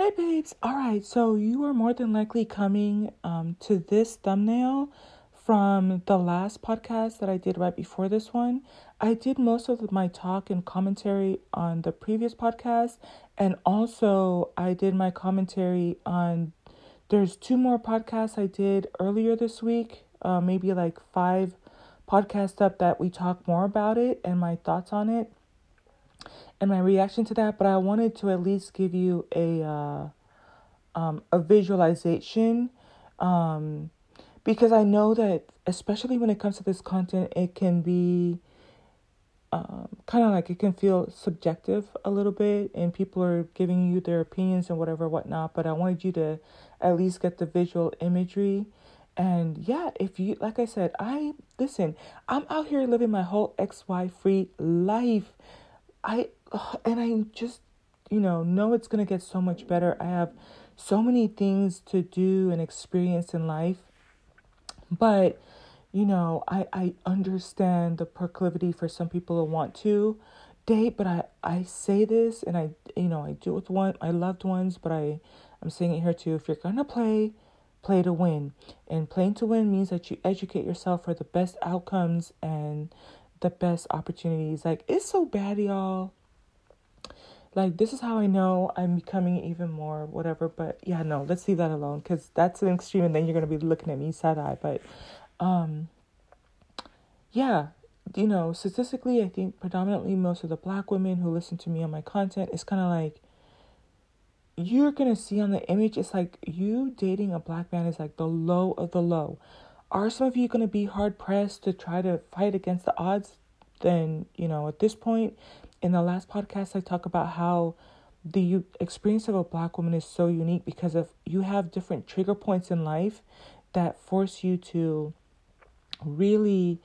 Hey babes, all right, so you are more than likely coming um, to this thumbnail from the last podcast that I did right before this one. I did most of my talk and commentary on the previous podcast, and also I did my commentary on. There's two more podcasts I did earlier this week, uh, maybe like five podcasts up that we talk more about it and my thoughts on it and my reaction to that, but I wanted to at least give you a uh, um, a visualization um, because I know that especially when it comes to this content, it can be um, kind of like it can feel subjective a little bit, and people are giving you their opinions and whatever whatnot. But I wanted you to at least get the visual imagery. And yeah, if you like I said, I listen, I'm out here living my whole XY free life. I and I just, you know, know it's going to get so much better. I have so many things to do and experience in life. But, you know, I, I understand the proclivity for some people to want to date, but I, I say this and I, you know, I do it with one, my loved ones, but I, I'm saying it here too. If you're going to play, play to win. And playing to win means that you educate yourself for the best outcomes and the best opportunities. Like, it's so bad, y'all like this is how I know I'm becoming even more whatever. But yeah, no, let's leave that alone because that's an extreme, and then you're gonna be looking at me side eye. But um, yeah, you know, statistically, I think predominantly most of the black women who listen to me on my content is kind of like you're gonna see on the image. It's like you dating a black man is like the low of the low. Are some of you gonna be hard pressed to try to fight against the odds? Then you know, at this point, in the last podcast, I talk about how the experience of a black woman is so unique because of you have different trigger points in life that force you to really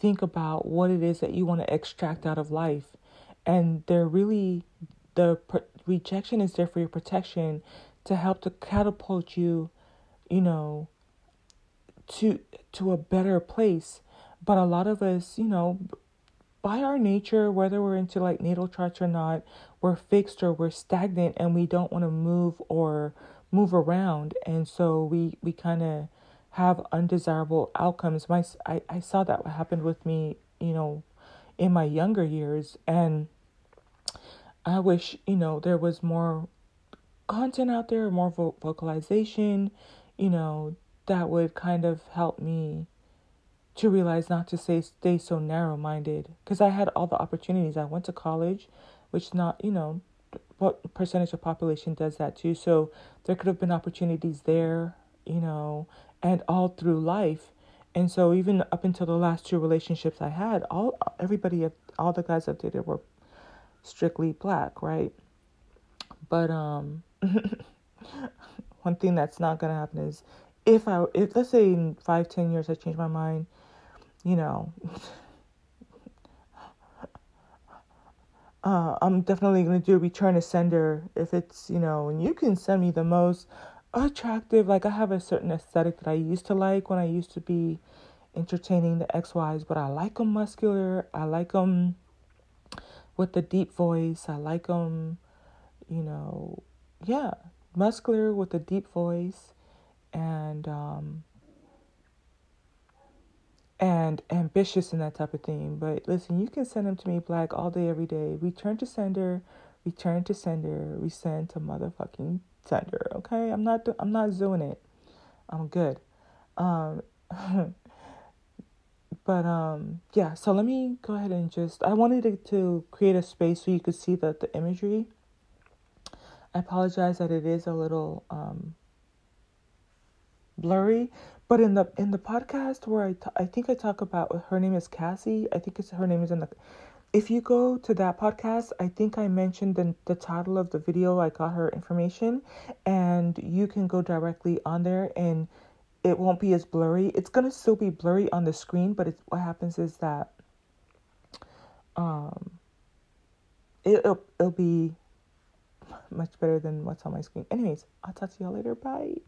think about what it is that you want to extract out of life and they're really the rejection is there for your protection to help to catapult you you know to to a better place but a lot of us you know by our nature, whether we're into like natal charts or not, we're fixed or we're stagnant and we don't want to move or move around. And so we, we kind of have undesirable outcomes. My, I, I saw that what happened with me, you know, in my younger years. And I wish, you know, there was more content out there, more vo- vocalization, you know, that would kind of help me to realize not to say stay so narrow minded because I had all the opportunities. I went to college, which not you know what percentage of population does that too. So there could have been opportunities there, you know, and all through life. And so even up until the last two relationships I had, all everybody all the guys I've dated were strictly black, right? But um one thing that's not gonna happen is if I if let's say in five, ten years I change my mind you know, uh, I'm definitely to do a return to sender if it's, you know, and you can send me the most attractive, like I have a certain aesthetic that I used to like when I used to be entertaining the X Ys, but I like them muscular. I like them with the deep voice. I like them, you know, yeah, muscular with a deep voice. And, um, and ambitious and that type of thing. But listen, you can send them to me black all day, every day. Return to sender, return to sender, resend to motherfucking sender. Okay, I'm not I'm not doing it. I'm good. Um, but um, yeah. So let me go ahead and just I wanted to, to create a space so you could see the the imagery. I apologize that it is a little um blurry, but in the in the podcast where I, t- I think I talk about her name is Cassie. I think it's her name is in the. If you go to that podcast, I think I mentioned the the title of the video. I got her information, and you can go directly on there, and it won't be as blurry. It's gonna still be blurry on the screen, but it's what happens is that um it, it'll it'll be much better than what's on my screen. Anyways, I'll talk to y'all later. Bye.